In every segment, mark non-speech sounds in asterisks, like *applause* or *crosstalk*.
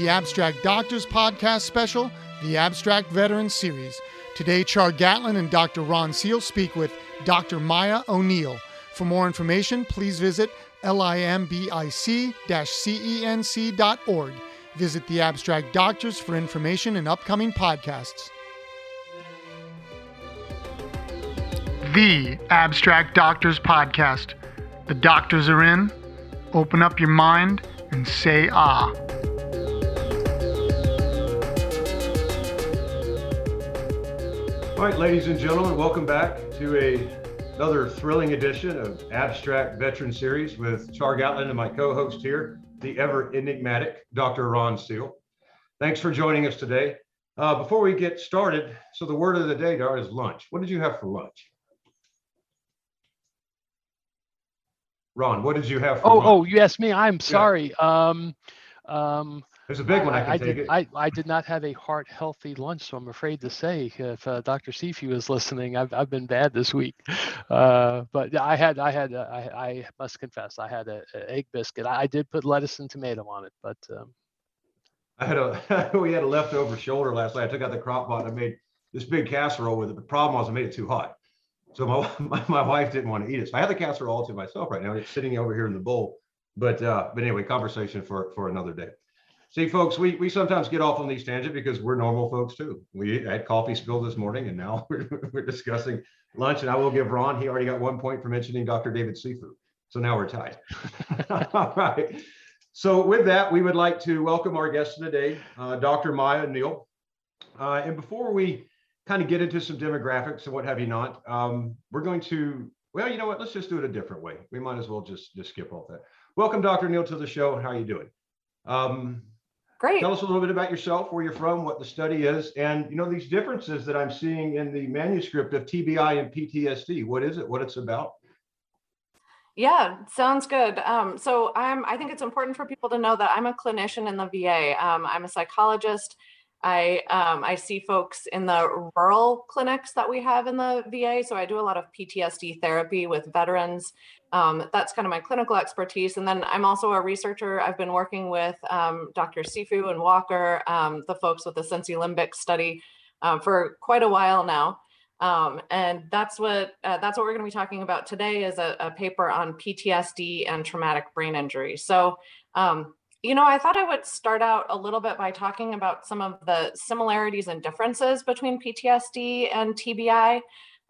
the Abstract Doctors Podcast special, the Abstract Veterans Series. Today, Char Gatlin and Dr. Ron Seel speak with Dr. Maya O'Neil. For more information, please visit limbic-cenc.org. Visit the Abstract Doctors for information and upcoming podcasts. The Abstract Doctors Podcast. The doctors are in. Open up your mind and say ah. All right, ladies and gentlemen, welcome back to a, another thrilling edition of Abstract Veteran Series with Char Gatlin and my co-host here, the ever enigmatic Dr. Ron Seel. Thanks for joining us today. Uh, before we get started, so the word of the day, Dar, is lunch. What did you have for lunch? Ron, what did you have for Oh, lunch? oh, you asked me. I'm sorry. Um, um, There's a big one, I can I take did, it. I, I did not have a heart healthy lunch, so I'm afraid to say if uh, Dr. Cifu is listening, I've, I've been bad this week. Uh, but I had, I had, uh, I, I must confess, I had a, a egg biscuit. I, I did put lettuce and tomato on it, but um, I had a *laughs* we had a leftover shoulder last night. I took out the crock pot and I made this big casserole with it. The problem was I made it too hot. So my, *laughs* my, my wife didn't want to eat it. So I have the casserole all to myself right now. It's sitting over here in the bowl. But uh, but anyway, conversation for for another day. See, folks, we we sometimes get off on these tangents because we're normal folks too. We had coffee spilled this morning, and now *laughs* we're, we're discussing lunch. And I will give Ron, he already got one point for mentioning Dr. David Cifu. So now we're tied. *laughs* *laughs* All right. So with that, we would like to welcome our guest today, uh, Dr. Maya Neal. Uh, and before we kind of get into some demographics and what have you not, um, we're going to, well, you know what, let's just do it a different way. We might as well just, just skip all that. Welcome, Dr. Neal, to the show. How are you doing? Um, Great. tell us a little bit about yourself, where you're from, what the study is, and you know these differences that I'm seeing in the manuscript of TBI and PTSD. What is it? What it's about? Yeah, sounds good. Um, so I'm, I think it's important for people to know that I'm a clinician in the VA. Um, I'm a psychologist. I, um, I see folks in the rural clinics that we have in the VA. So I do a lot of PTSD therapy with veterans. Um, that's kind of my clinical expertise. And then I'm also a researcher. I've been working with um, Dr. Cifu and Walker, um, the folks with the CENC Limbic study um, for quite a while now. Um, and that's what uh, that's what we're going to be talking about today is a, a, paper on PTSD and traumatic brain injury. So, um, you know, I thought I would start out a little bit by talking about some of the similarities and differences between PTSD and TBI,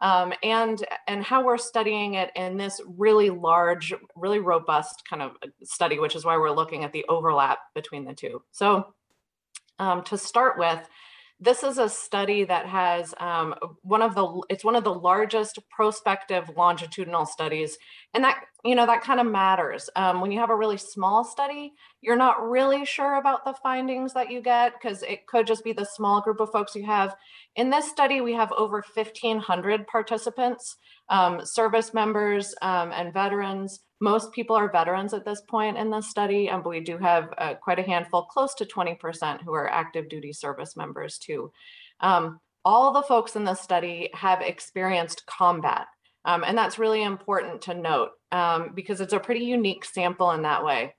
um, and and how we're studying it in this really large, really robust kind of study, which is why we're looking at the overlap between the two. So, um, to start with this is a study that has um, one of the it's one of the largest prospective longitudinal studies and that you know that kind of matters um, when you have a really small study you're not really sure about the findings that you get because it could just be the small group of folks you have in this study we have over 1500 participants um, service members um, and veterans most people are veterans at this point in the study, and we do have uh, quite a handful, close to 20%, who are active duty service members too. Um, all the folks in this study have experienced combat, um, and that's really important to note um, because it's a pretty unique sample in that way.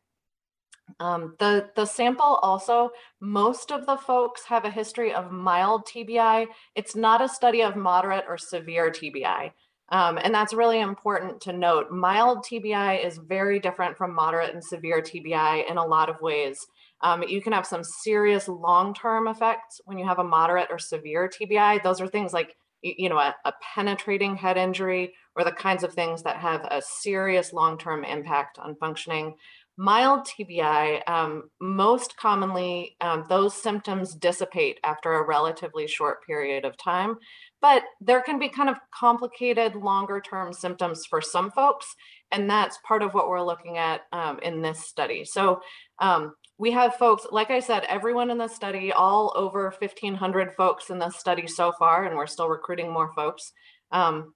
Um, the, the sample also, most of the folks have a history of mild TBI. It's not a study of moderate or severe TBI. Um, and that's really important to note. Mild TBI is very different from moderate and severe TBI in a lot of ways. Um, you can have some serious long-term effects when you have a moderate or severe TBI. Those are things like, you know, a, a penetrating head injury or the kinds of things that have a serious long-term impact on functioning. Mild TBI, um, most commonly, um, those symptoms dissipate after a relatively short period of time, but there can be kind of complicated longer term symptoms for some folks. And that's part of what we're looking at um, in this study. So um, we have folks, like I said, everyone in the study, all over 1,500 folks in the study so far, and we're still recruiting more folks. Um,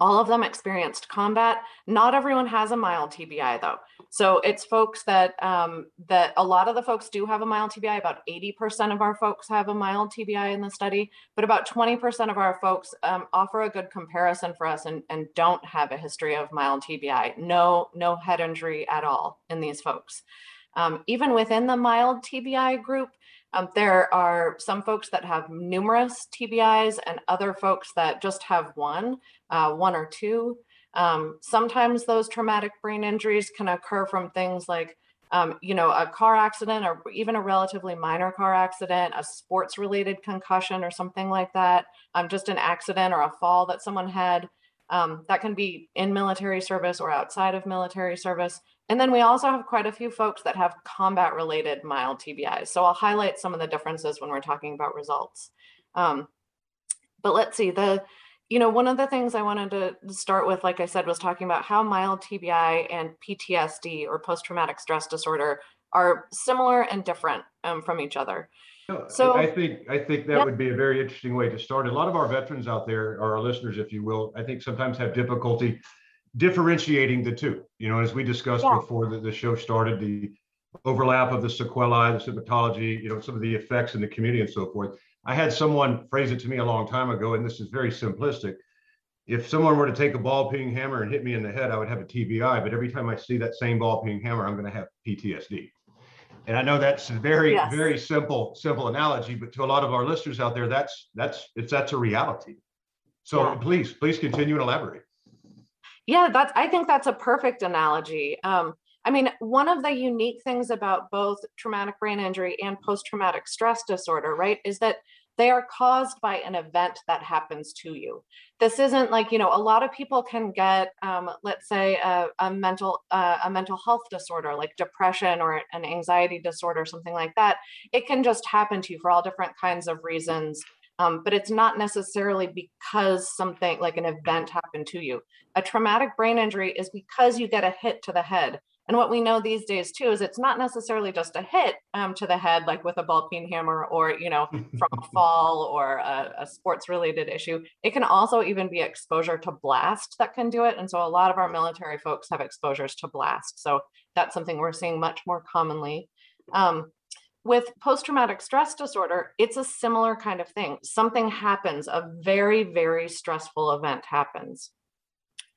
all of them experienced combat. Not everyone has a mild TBI though. So it's folks that um, that a lot of the folks do have a mild TBI. About 80% of our folks have a mild TBI in the study, but about 20% of our folks um, offer a good comparison for us and, and don't have a history of mild TBI. No, no head injury at all in these folks. Um, even within the mild TBI group, um, there are some folks that have numerous TBIs and other folks that just have one, uh, one or two. Um, sometimes those traumatic brain injuries can occur from things like, um, you know, a car accident or even a relatively minor car accident, a sports related concussion or something like that, um, just an accident or a fall that someone had. Um, that can be in military service or outside of military service. And then we also have quite a few folks that have combat related mild TBIs. So I'll highlight some of the differences when we're talking about results. Um, but let's see, the you know, one of the things I wanted to start with, like I said, was talking about how mild TBI and PTSD or post traumatic stress disorder are similar and different um, from each other. So I think I think that would be a very interesting way to start. A lot of our veterans out there, or our listeners, if you will, I think sometimes have difficulty differentiating the two. You know, as we discussed yeah. before the, the show started, the overlap of the sequelae, the symptomatology, you know, some of the effects in the community and so forth. I had someone phrase it to me a long time ago, and this is very simplistic. If someone were to take a ball peen hammer and hit me in the head, I would have a TBI. But every time I see that same ball peen hammer, I'm going to have PTSD. And I know that's a very, yes. very simple, simple analogy, but to a lot of our listeners out there, that's that's it's that's a reality. So yeah. please, please continue and elaborate. Yeah, that's I think that's a perfect analogy. Um, I mean, one of the unique things about both traumatic brain injury and post traumatic stress disorder, right, is that they are caused by an event that happens to you. This isn't like, you know, a lot of people can get, um, let's say, a, a mental uh, a mental health disorder like depression or an anxiety disorder, something like that. It can just happen to you for all different kinds of reasons. Um, but it's not necessarily because something like an event happened to you. A traumatic brain injury is because you get a hit to the head and what we know these days too is it's not necessarily just a hit um, to the head, like with a ball peen hammer or, you know, from a *laughs* fall or a, a sports related issue. It can also even be exposure to blast that can do it. And so a lot of our military folks have exposures to blast. So that's something we're seeing much more commonly. Um, with post traumatic stress disorder, it's a similar kind of thing. Something happens, a very, very stressful event happens.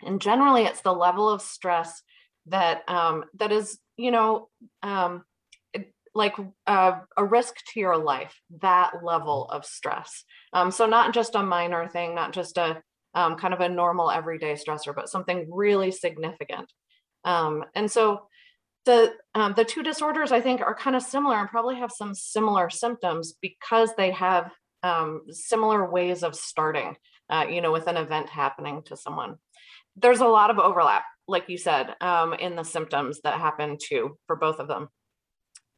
And generally, it's the level of stress that um, that is you know um, like uh, a risk to your life that level of stress um, so not just a minor thing not just a um, kind of a normal everyday stressor but something really significant um, and so the um, the two disorders i think are kind of similar and probably have some similar symptoms because they have similar ways of starting uh, you know with an event happening to someone there's a lot of overlap like you said, um, in the symptoms that happen too for both of them.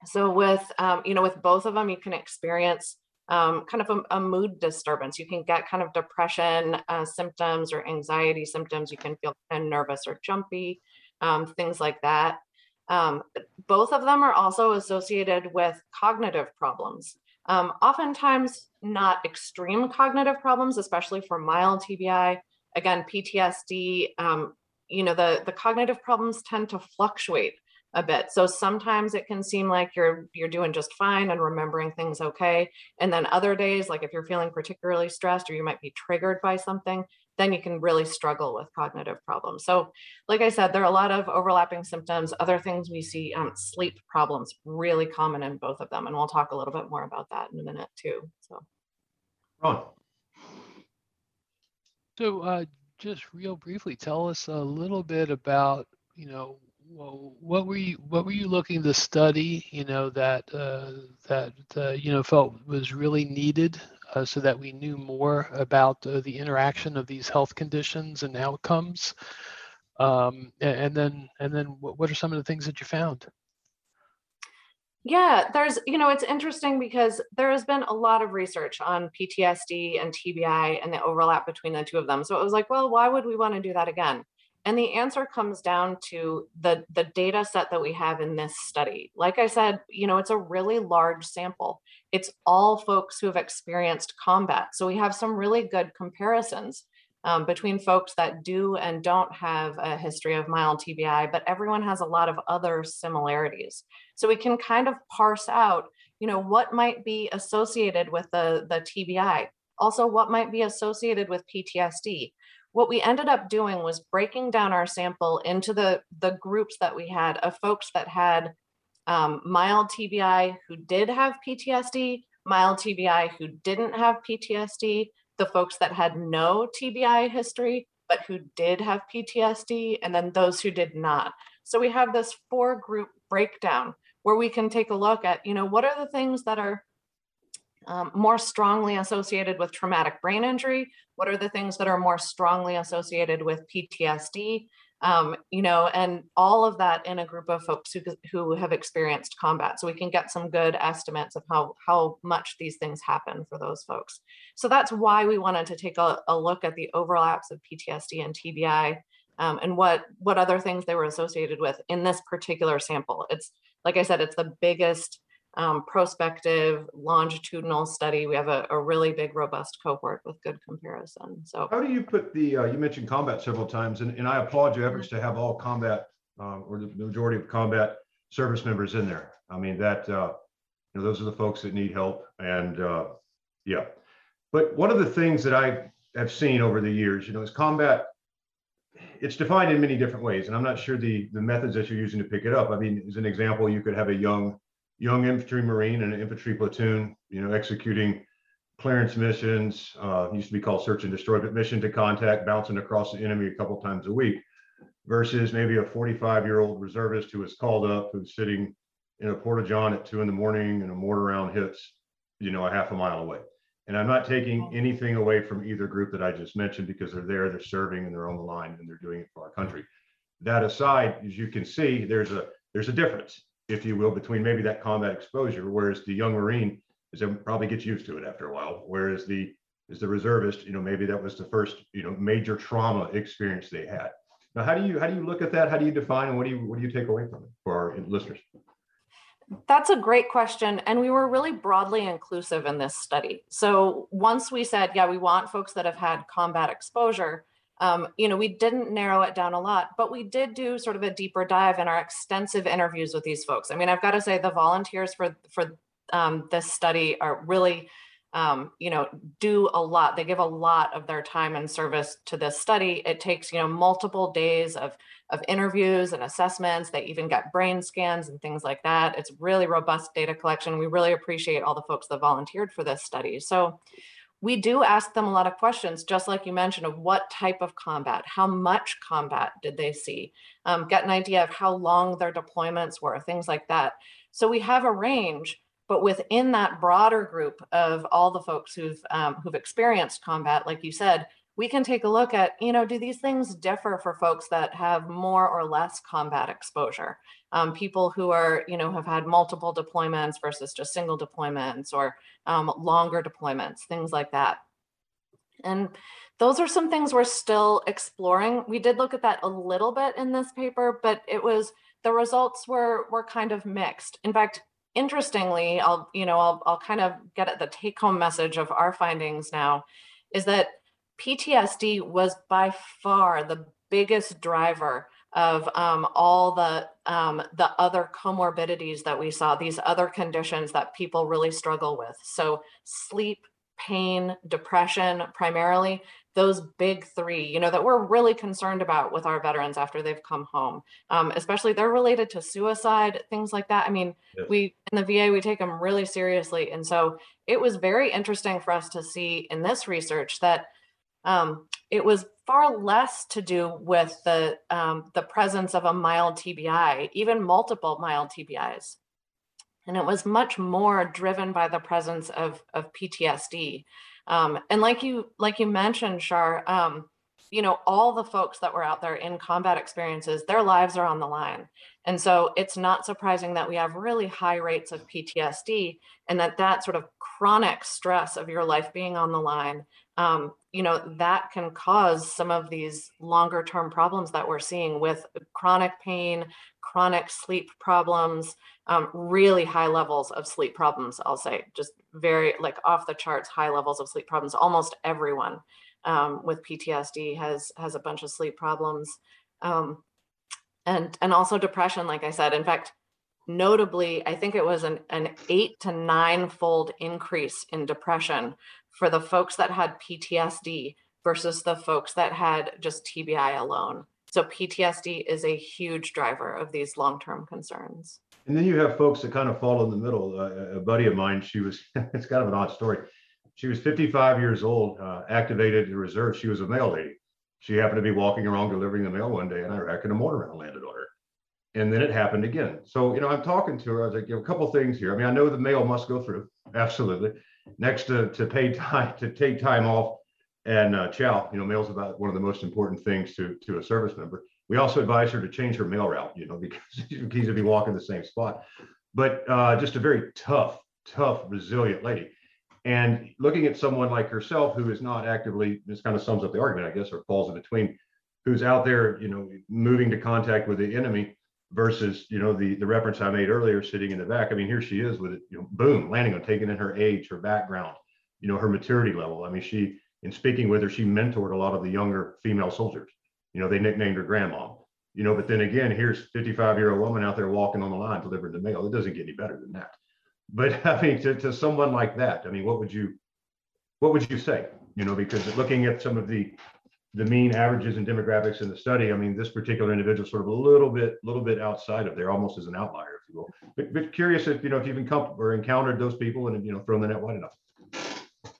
So with, um, you know, with both of them, you can experience um, kind of a, a, mood disturbance. You can get kind of depression uh, symptoms or anxiety symptoms. You can feel kind of nervous or jumpy, um, things like that. Um, both of them are also associated with cognitive problems. Um, oftentimes not extreme cognitive problems, especially for mild TBI. Again, PTSD um, you know the the cognitive problems tend to fluctuate a bit so sometimes it can seem like you're you're doing just fine and remembering things okay and then other days like if you're feeling particularly stressed or you might be triggered by something then you can really struggle with cognitive problems so like i said there are a lot of overlapping symptoms other things we see um, sleep problems really common in both of them and we'll talk a little bit more about that in a minute too so Ron. So, uh, just real briefly tell us a little bit about you know well, what were you what were you looking to study you know that uh, that uh, you know felt was really needed uh, so that we knew more about uh, the interaction of these health conditions and outcomes um, and then and then what are some of the things that you found yeah, there's, you know, it's interesting because there has been a lot of research on PTSD and TBI and the overlap between the two of them. So it was like, well, why would we want to do that again? And the answer comes down to the the data set that we have in this study. Like I said, you know, it's a really large sample. It's all folks who have experienced combat. So we have some really good comparisons um, between folks that do and don't have a history of mild TBI, but everyone has a lot of other similarities. So we can kind of parse out, you know, what might be associated with the, the TBI, also what might be associated with PTSD. What we ended up doing was breaking down our sample into the, the groups that we had of folks that had um, mild TBI who did have PTSD, mild TBI who didn't have PTSD, the folks that had no TBI history, but who did have PTSD, and then those who did not. So we have this four group breakdown where we can take a look at, you know, what are the things that are um, more strongly associated with traumatic brain injury? What are the things that are more strongly associated with PTSD? Um, you know, and all of that in a group of folks who, who have experienced combat. So we can get some good estimates of how, how much these things happen for those folks. So that's why we wanted to take a, a look at the overlaps of PTSD and TBI um, and what, what other things they were associated with in this particular sample. It's, like I said, it's the biggest um, prospective longitudinal study. We have a, a, really big, robust cohort with good comparison. So, how do you put the? Uh, you mentioned combat several times, and, and I applaud your efforts to have all combat uh, or the majority of combat service members in there. I mean that uh, you know those are the folks that need help, and uh, yeah. But one of the things that I have seen over the years, you know, is combat. It's defined in many different ways, and I'm not sure the the methods that you're using to pick it up. I mean, as an example, you could have a young young infantry marine and an infantry platoon, you know, executing clearance missions, uh, used to be called search and destroy, but mission to contact, bouncing across the enemy a couple times a week, versus maybe a 45 year old reservist who was called up, who's sitting in a porta john at two in the morning and a mortar round hits, you know, a half a mile away. And I'm not taking anything away from either group that I just mentioned because they're there, they're serving and they're on the line and they're doing it for our country. That aside, as you can see, there's a there's a difference if you will, between maybe that combat exposure, whereas the young Marine is probably gets used to it after a while, whereas the is the reservist, you know, maybe that was the first, you know, major trauma experience they had. Now, how do you how do you look at that? How do you define and what do you what do you take away from it for our listeners? That's a great question. And we were really broadly inclusive in this study. So once we said, yeah, we want folks that have had combat exposure, um, you know, we didn't narrow it down a lot, but we did do sort of a deeper dive in our extensive interviews with these folks. I mean, I've got to say the volunteers for for um, this study are really, um, you know, do a lot. They give a lot of their time and service to this study. It takes, you know, multiple days of of interviews and assessments. They even get brain scans and things like that. It's really robust data collection. We really appreciate all the folks that volunteered for this study. So we do ask them a lot of questions, just like you mentioned, of what type of combat, how much combat did they see, um, get an idea of how long their deployments were, things like that. So we have a range, but within that broader group of all the folks who've um, who've experienced combat, like you said, we can take a look at, you know, do these things differ for folks that have more or less combat exposure? Um, people who are, you know, have had multiple deployments versus just single deployments or um, longer deployments, things like that. And those are some things we're still exploring. We did look at that a little bit in this paper, but it was the results were were kind of mixed. In fact, interestingly, I'll you know I'll I'll kind of get at the take home message of our findings now, is that PTSD was by far the biggest driver of um, all the um, the other comorbidities that we saw, these other conditions that people really struggle with. So sleep, pain, depression, primarily those big three, you know, that we're really concerned about with our veterans after they've come home. Um, especially they're related to suicide, things like that. I mean, we in the VA we take them really seriously, and so it was very interesting for us to see in this research that um, it was far less to do with the um, the presence of a mild TBI, even multiple mild TBIs, and it was much more driven by the presence of of PTSD. Um, and like you like you mentioned, Char, um, you know, all the folks that were out there in combat experiences, their lives are on the line. And so it's not surprising that we have really high rates of PTSD and that that sort of chronic stress of your life being on the line um, you know, that can cause some of these longer term problems that we're seeing with chronic pain, chronic sleep problems, um, really high levels of sleep problems, I'll say, just very like off the charts high levels of sleep problems. Almost everyone um, with PTSD has has a bunch of sleep problems. Um, and, and also depression, like I said. In fact, notably, I think it was an, an eight to nine fold increase in depression for the folks that had PTSD versus the folks that had just TBI alone. So PTSD is a huge driver of these long-term concerns. And then you have folks that kind of fall in the middle. Uh, a buddy of mine, she was, *laughs* it's kind of an odd story. She was 55 years old, uh, activated in reserve. She was a mail lady. She happened to be walking around delivering the mail one day, and I reckon a mortar round landed on her. And then it happened again. So, you know, I'm talking to her. I was like, you know, a couple things here. I mean, I know the mail must go through, absolutely. Next to, to pay time, *laughs* to take time off and uh, chow, you know, mail's about one of the most important things to, to a service member. We also advise her to change her mail route, you know, because she's to be walking the same spot. But uh, just a very tough, tough, resilient lady. And looking at someone like herself who is not actively, this kind of sums up the argument, I guess, or falls in between, who's out there, you know, moving to contact with the enemy versus, you know, the the reference I made earlier, sitting in the back. I mean, here she is with it, you know, boom, landing on taking in her age, her background, you know, her maturity level. I mean, she, in speaking with her, she mentored a lot of the younger female soldiers. You know, they nicknamed her grandma. You know, but then again, here's 55 year old woman out there walking on the line delivering the mail. It doesn't get any better than that. But *laughs* I mean, to, to someone like that, I mean, what would you, what would you say? You know, because looking at some of the, the mean averages and demographics in the study, I mean, this particular individual sort of a little bit, little bit outside of there, almost as an outlier, if you will. But, but curious if, you know, if you've encountered or encountered those people and, you know, thrown the net wide enough.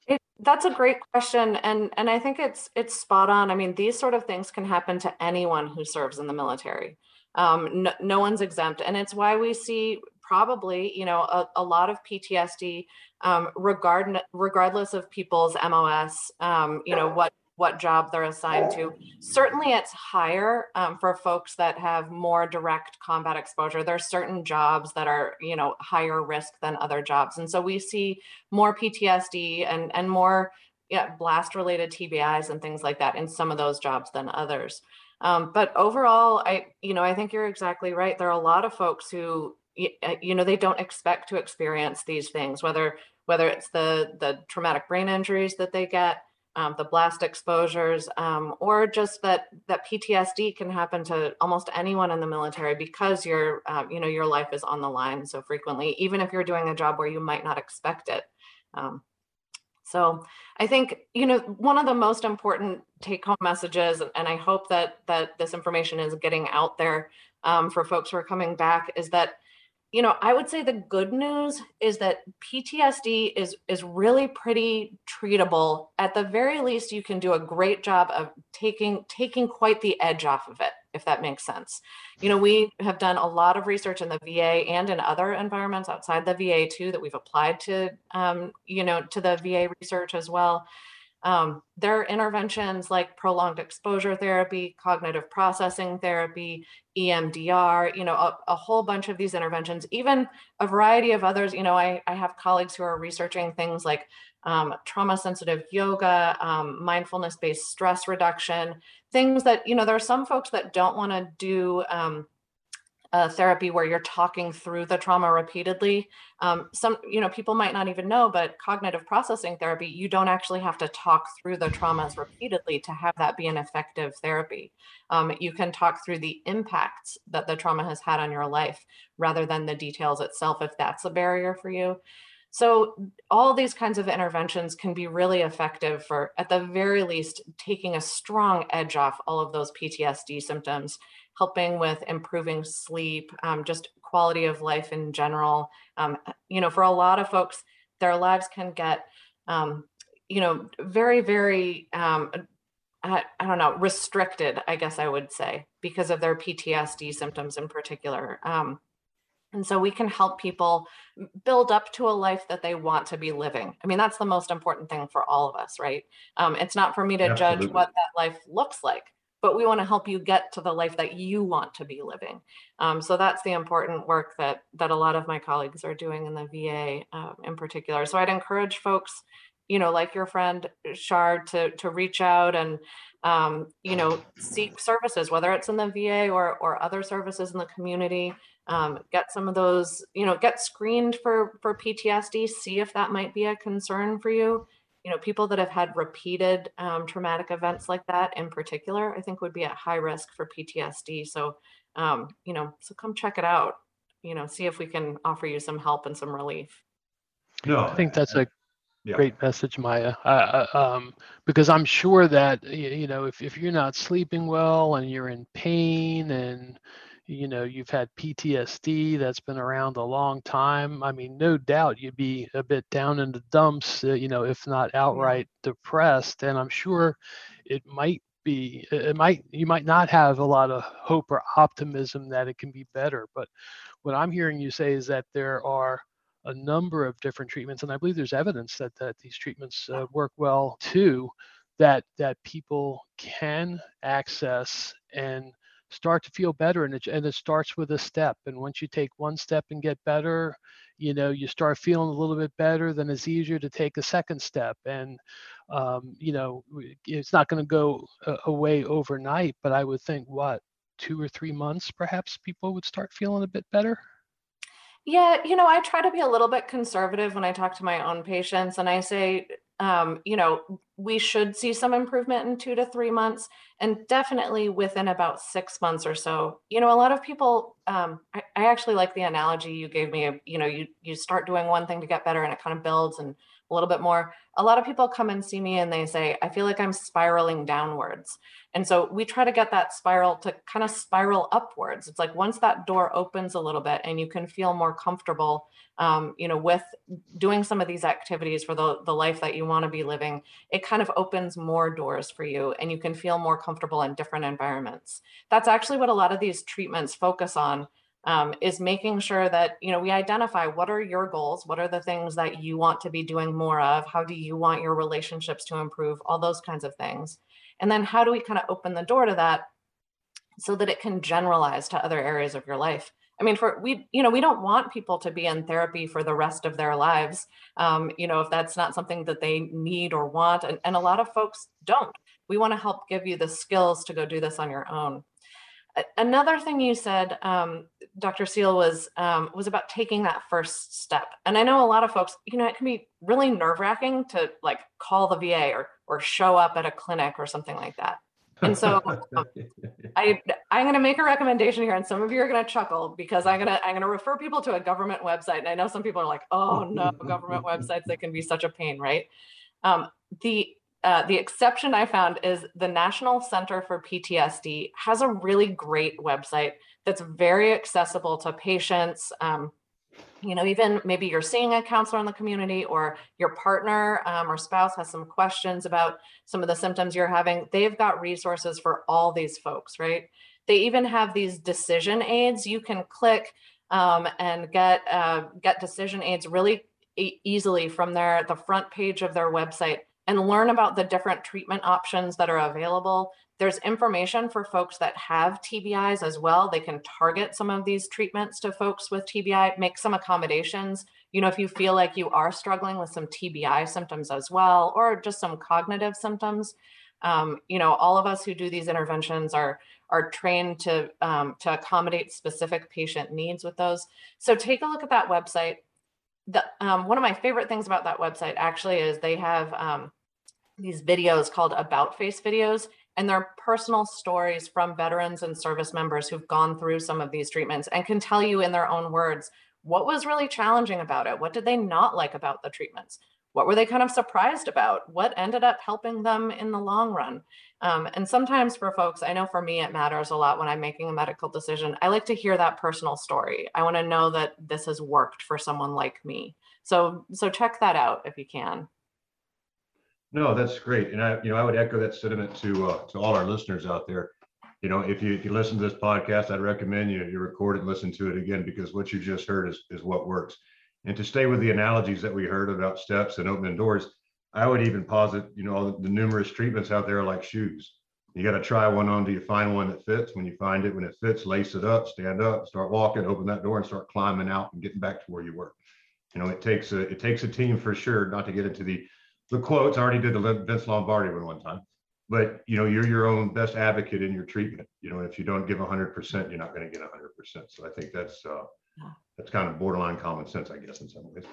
It, that's a great question, and and I think it's it's spot on. I mean, these sort of things can happen to anyone who serves in the military. Um, no, no one's exempt, and it's why we see probably, you know, a, a lot of PTSD, um, regard, regardless of people's MOS, um, you know, what what job they're assigned to. Certainly, it's higher um, for folks that have more direct combat exposure. There are certain jobs that are, you know, higher risk than other jobs, and so we see more PTSD and and more yeah, blast related TBIs and things like that in some of those jobs than others. Um, but overall, I you know I think you're exactly right. There are a lot of folks who uh, you know they don't expect to experience these things whether whether it's the the traumatic brain injuries that they get um, the blast exposures um, or just that that ptsd can happen to almost anyone in the military because your um, you know your life is on the line so frequently even if you're doing a job where you might not expect it. Um, so i think you know one of the most important take home messages and i hope that that this information is getting out there um, for folks who are coming back is that you know i would say the good news is that ptsd is is really pretty treatable. At the very least you can do a great job of taking taking quite the edge off of it if that makes sense. You know we have done a lot of research in the va and in other environments outside the va too that we've applied to um, you know to the va research as well um, there are interventions like prolonged exposure therapy, cognitive processing therapy, EMDR, you know, a, a, whole bunch of these interventions, even a variety of others. You know, I, I have colleagues who are researching things like um, trauma sensitive yoga, um, mindfulness based stress reduction, things that, you know, there are some folks that don't want to do a therapy where you're talking through the trauma repeatedly. Um, some, you know, people might not even know, but cognitive processing therapy, you don't actually have to talk through the traumas repeatedly to have that be an effective therapy. Um, you can talk through the impacts that the trauma has had on your life rather than the details itself, if that's a barrier for you. So, all these kinds of interventions can be really effective for, at the very least, taking a strong edge off all of those PTSD symptoms helping with improving sleep, um, just quality of life in general. Um, you know, for a lot of folks, their lives can get, um, you know, very, very, um, I, I, don't know, restricted, I guess I would say, because of their PTSD symptoms in particular. Um, and so we can help people build up to a life that they want to be living. I mean, that's the most important thing for all of us, right? Um, it's not for me to Absolutely. judge what that life looks like but we want to help you get to the life that you want to be living. Um, so that's the important work that that a lot of my colleagues are doing in the VA uh, in particular. So I'd encourage folks, you know, like your friend Shard, to to reach out and um, you know seek services, whether it's in the VA or or other services in the community. Um, get some of those, you know, get screened for for PTSD. See if that might be a concern for you you know, people that have had repeated um, traumatic events like that in particular, I think would be at high risk for PTSD. So, um, you know, so come check it out, you know, see if we can offer you some help and some relief. No, I think that's a yeah. great message, Maya. Uh, um, because I'm sure that, you know, if, if you're not sleeping well and you're in pain and, you know you've had ptsd that's been around a long time. I mean no doubt you'd be a bit down in the dumps uh, you know if not outright depressed and i'm sure it might be it might you might not have a lot of hope or optimism that it can be better but what i'm hearing you say is that there are a number of different treatments and i believe there's evidence that that these treatments uh, work well too that that people can access and start to feel better and it, and it starts with a step and once you take one step and get better you know you start feeling a little bit better then it's easier to take a second step and um, you know it's not going to go away overnight but i would think what two or three months perhaps people would start feeling a bit better? Yeah you know i try to be a little bit conservative when i talk to my own patients and i say um, you know, we should see some improvement in two to three months, and definitely within about six months or so. You know, a lot of people. Um, I, I actually like the analogy you gave me. Of, You know, you you start doing one thing to get better, and it kind of builds and a little bit more. A lot of people come and see me and they say, I feel like I'm spiraling downwards. And so we try to get that spiral to kind of spiral upwards. It's like once that door opens a little bit and you can feel more comfortable, um, you know, with doing some of these activities for the, the life that you want to be living, it kind of opens more doors for you and you can feel more comfortable in different environments. That's actually what a lot of these treatments focus on um, is making sure that you know we identify what are your goals what are the things that you want to be doing more of how do you want your relationships to improve all those kinds of things. And then how do we kind of open the door to that so that it can generalize to other areas of your life? I mean for we you know we don't want people to be in therapy for the rest of their lives um, you know if that's not something that they need or want and, and a lot of folks don't. We want to help give you the skills to go do this on your own another thing you said, um, Dr. Seel, was um, was about taking that first step. And I know a lot of folks, you know, it can be really nerve wracking to like call the VA or or show up at a clinic or something like that. And so *laughs* um, I I'm going to make a recommendation here, and some of you are going to chuckle because I'm going to I'm going to refer people to a government website. And I know some people are like, oh no, government *laughs* websites they can be such a pain, right? Um, the uh, the exception I found is the National Center for PTSD has a really great website that's very accessible to patients. Um, you know, even maybe you're seeing a counselor in the community or your partner um, or spouse has some questions about some of the symptoms you're having. They've got resources for all these folks, right? They even have these decision aids you can click um, and get uh, get decision aids really e- easily from their the front page of their website and learn about the different treatment options that are available. There's information for folks that have TBIs as well. They can target some of these treatments to folks with TBI, make some accommodations. You know, if you feel like you are struggling with some TBI symptoms as well, or just some cognitive symptoms, um, you know, all of us who do these interventions are are trained to um, to accommodate specific patient needs with those. So take a look at that website. The, um, one of my favorite things about that website actually is they have um, these videos called about face videos and they're personal stories from veterans and service members who've gone through some of these treatments and can tell you in their own words what was really challenging about it what did they not like about the treatments what were they kind of surprised about what ended up helping them in the long run. Um, and sometimes for folks i know for me it matters a lot when i'm making a medical decision i like to hear that personal story. I want to know that this has worked for someone like me. So so check that out if you can no, that's great. And I, you know, I would echo that sentiment to, uh, to all our listeners out there. You know, if you, if you listen to this podcast, I'd recommend you, you record and listen to it again, because what you just heard is, is what works. And to stay with the analogies that we heard about steps and opening doors, I would even posit, you know, the, the numerous treatments out there like shoes. You got to try one on Do you find one that fits. When you find it, when it fits, lace it up, stand up, start walking, open that door and start climbing out and getting back to where you were. You know, it takes a, it takes a team for sure, not to get into the the quotes. I already did the Vince Lombardi one one time, but you know, you're your own best advocate in your treatment. You know, if you don't give hundred percent, you're not going to get hundred percent. So I think that's, uh, that's kind of borderline common sense, I guess, in some ways.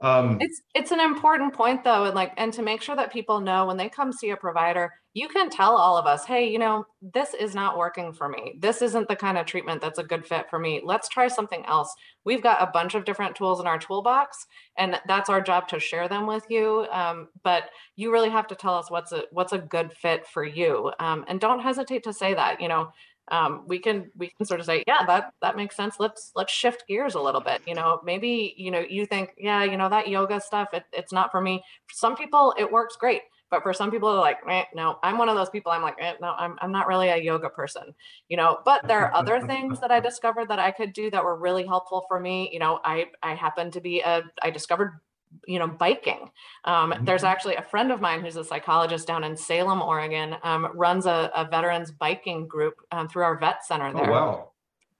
Um, it's it's an important point though, and like and to make sure that people know when they come see a provider, you can tell all of us, hey, you know, this is not working for me. This isn't the kind of treatment that's a good fit for me. Let's try something else. We've got a bunch of different tools in our toolbox, and that's our job to share them with you. Um, but you really have to tell us what's a what's a good fit for you, um, and don't hesitate to say that. You know, um, we can we can sort of say, yeah, that that makes sense. Let's let's shift gears a little bit. You know, maybe you know you think, yeah, you know that yoga stuff, it, it's not for me. For some people, it works great. But for some people, like, eh, no, I'm one of those people. I'm like, eh, no, I'm, I'm not really a yoga person, you know. But there are other things that I discovered that I could do that were really helpful for me. You know, I I happen to be a I discovered you know biking um, mm-hmm. there's actually a friend of mine who's a psychologist down in salem oregon um, runs a, a, veterans biking group um, through our vet center oh, there oh, wow.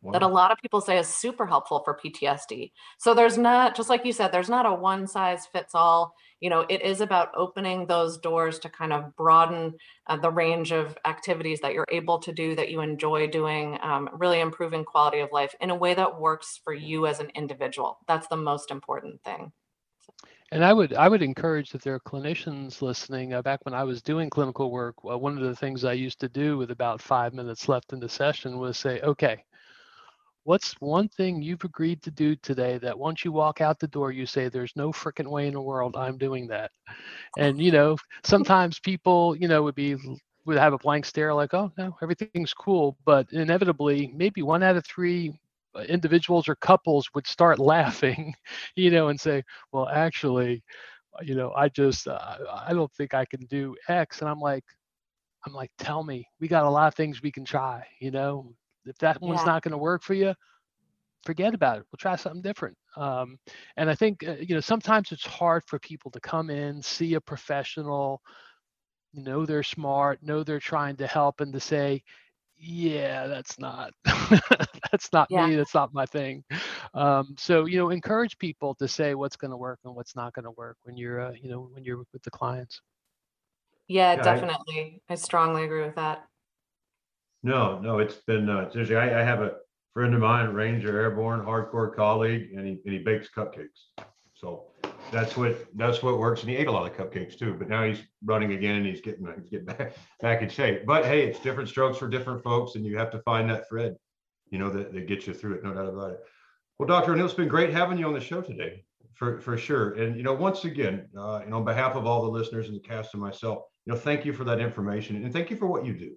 Wow. that a lot of people say is super helpful for PTSD. So there's not just like you said there's not a one size fits all. You know, it is about opening those doors to kind of broaden uh, the range of activities that you're able to do that you enjoy doing, um, really improving quality of life in a way that works for you as an individual. That's the most important thing. And I would I would encourage that there are clinicians listening. Uh, back when I was doing clinical work, uh, one of the things I used to do with about five minutes left in the session was say, okay, what's one thing you've agreed to do today that once you walk out the door, you say, there's no freaking way in the world I'm doing that. And you know, sometimes people, you know, would be would have a blank stare like, oh no, everything's cool. But inevitably, maybe one out of three individuals or couples would start *laughs* laughing, you know, and say, well, actually, uh, you know, I just, uh, I don't think I can do X. And I'm like, I'm like, tell me, we got a lot of things we can try, you know, if that one's not going to work for you, forget about it. We'll try something different. Um, and I think, uh, you know, sometimes it's hard for people to come in, see a professional, know they're smart, know they're trying to help, and to say, yeah that's not *laughs* that's not yeah. me that's not my thing. Um, so you know encourage people to say what's going to work and what's not going to work when you're uh, you know when you're with the clients. Yeah, yeah definitely. I, I, strongly agree with that. No no it's been uh seriously I, I have a friend of mine ranger airborne hardcore colleague and he, and he bakes cupcakes. So that's what that's what works. And he ate a lot of cupcakes too. But now he's running again and he's getting he's getting back back in shape. But hey, it's different strokes for different folks, and you have to find that thread, you know, that, that gets you through it, no doubt about it. Well, Dr. O'Neil, it's been great having you on the show today, for for sure. And you know, once again, uh, and on behalf of all the listeners and the cast and myself, you know, thank you for that information and thank you for what you do.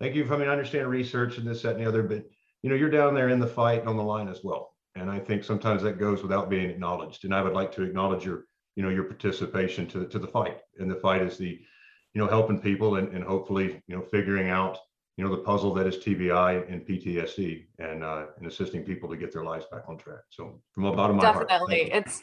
Thank you for I mean, I understand research and this, that, and the other, but you know, you're down there in the fight on the line as well and I think sometimes that goes without being acknowledged. And I would like to acknowledge your, you know, your participation to, to the fight. And the fight is the, you know, helping people and, and hopefully, you know, figuring out, you know, the puzzle that is TBI and PTSD and uh, and assisting people to get their lives back on track. So from the bottom of my definitely, heart, it's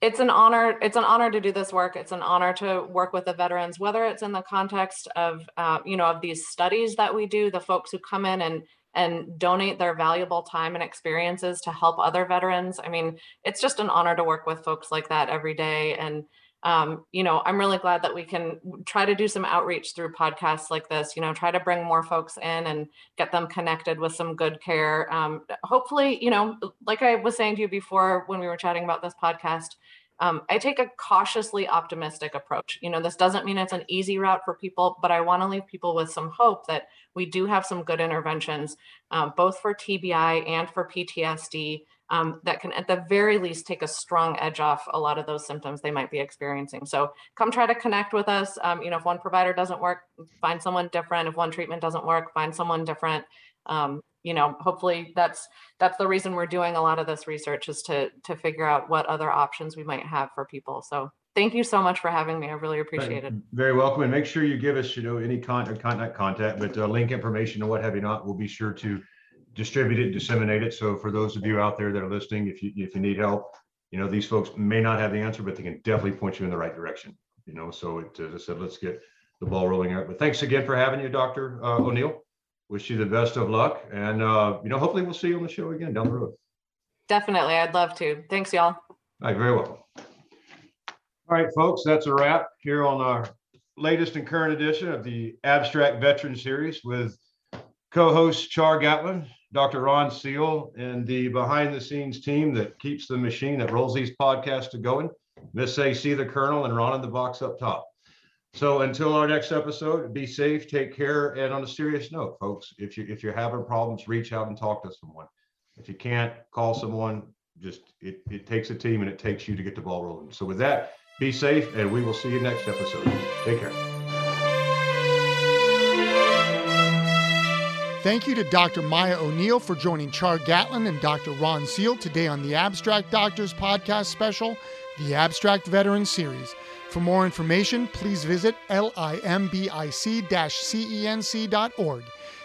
it's an honor. It's an honor to do this work. It's an honor to work with the veterans, whether it's in the context of, uh, you know, of these studies that we do, the folks who come in and and donate their valuable time and experiences to help other veterans. I mean, it's just an honor to work with folks like that every day. And, um, you know, I'm really glad that we can try to do some outreach through podcasts like this, you know, try to bring more folks in and get them connected with some good care. Um, hopefully, you know, like I was saying to you before when we were chatting about this podcast, um, I take a cautiously optimistic approach. You know, this doesn't mean it's an easy route for people, but I want to leave people with some hope that we do have some good interventions, um, both for TBI and for PTSD, um, that can, at the very least, take a strong edge off a lot of those symptoms they might be experiencing. So come try to connect with us. Um, you know, if one provider doesn't work, find someone different. If one treatment doesn't work, find someone different. You know hopefully that's that's the reason we're doing a lot of this research is to to figure out what other options we might have for people. So thank you so much for having me. I really appreciate it. very welcome and make sure you give us you know any contact contact contact but uh, link information and what have you not we'll be sure to distribute it disseminate it. So for those of you out there that are listening if you if you need help you know these folks may not have the answer but they can definitely point you in the right direction you know? So it, as i said let's get the ball rolling out but thanks again for having you dr uh, o'neil wish you the best of luck. And, uh, you know, hopefully we'll see you on the show again down the road. Definitely. I'd love to. Thanks, y'all. All right, very well. All right, folks, that's a wrap here on our latest and current edition of the Abstract Veteran Series with co-host Char Gatlin, Dr. Ron Seel, and the behind-the-scenes team that keeps the machine that rolls these podcasts to going. Miss AC, the Colonel, and Ron in the box up top. So until our next episode, be safe, take care, and on a serious note, folks, if you if you're having problems, reach out and talk to someone. If you can't, call someone. Just it, it takes a team and it takes you to get the ball rolling. So with that, be safe, and we will see you next episode. Take care. Thank you to Dr. Maya O'Neil for joining Char Gatlin and Dr. Ron Seel today on the Abstract Doctors podcast special, the Abstract Veteran Series. For more information, please visit limbic-cenc.org.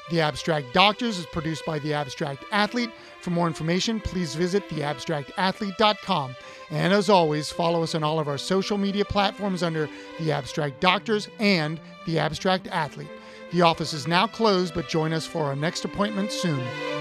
The Abstract Doctors is produced by The Abstract Athlete. For more information, please visit theabstractathlete.com. And as always, follow us on all of our social media platforms under The Abstract Doctors and The Abstract Athlete. The office is now closed, but join us for our next appointment soon.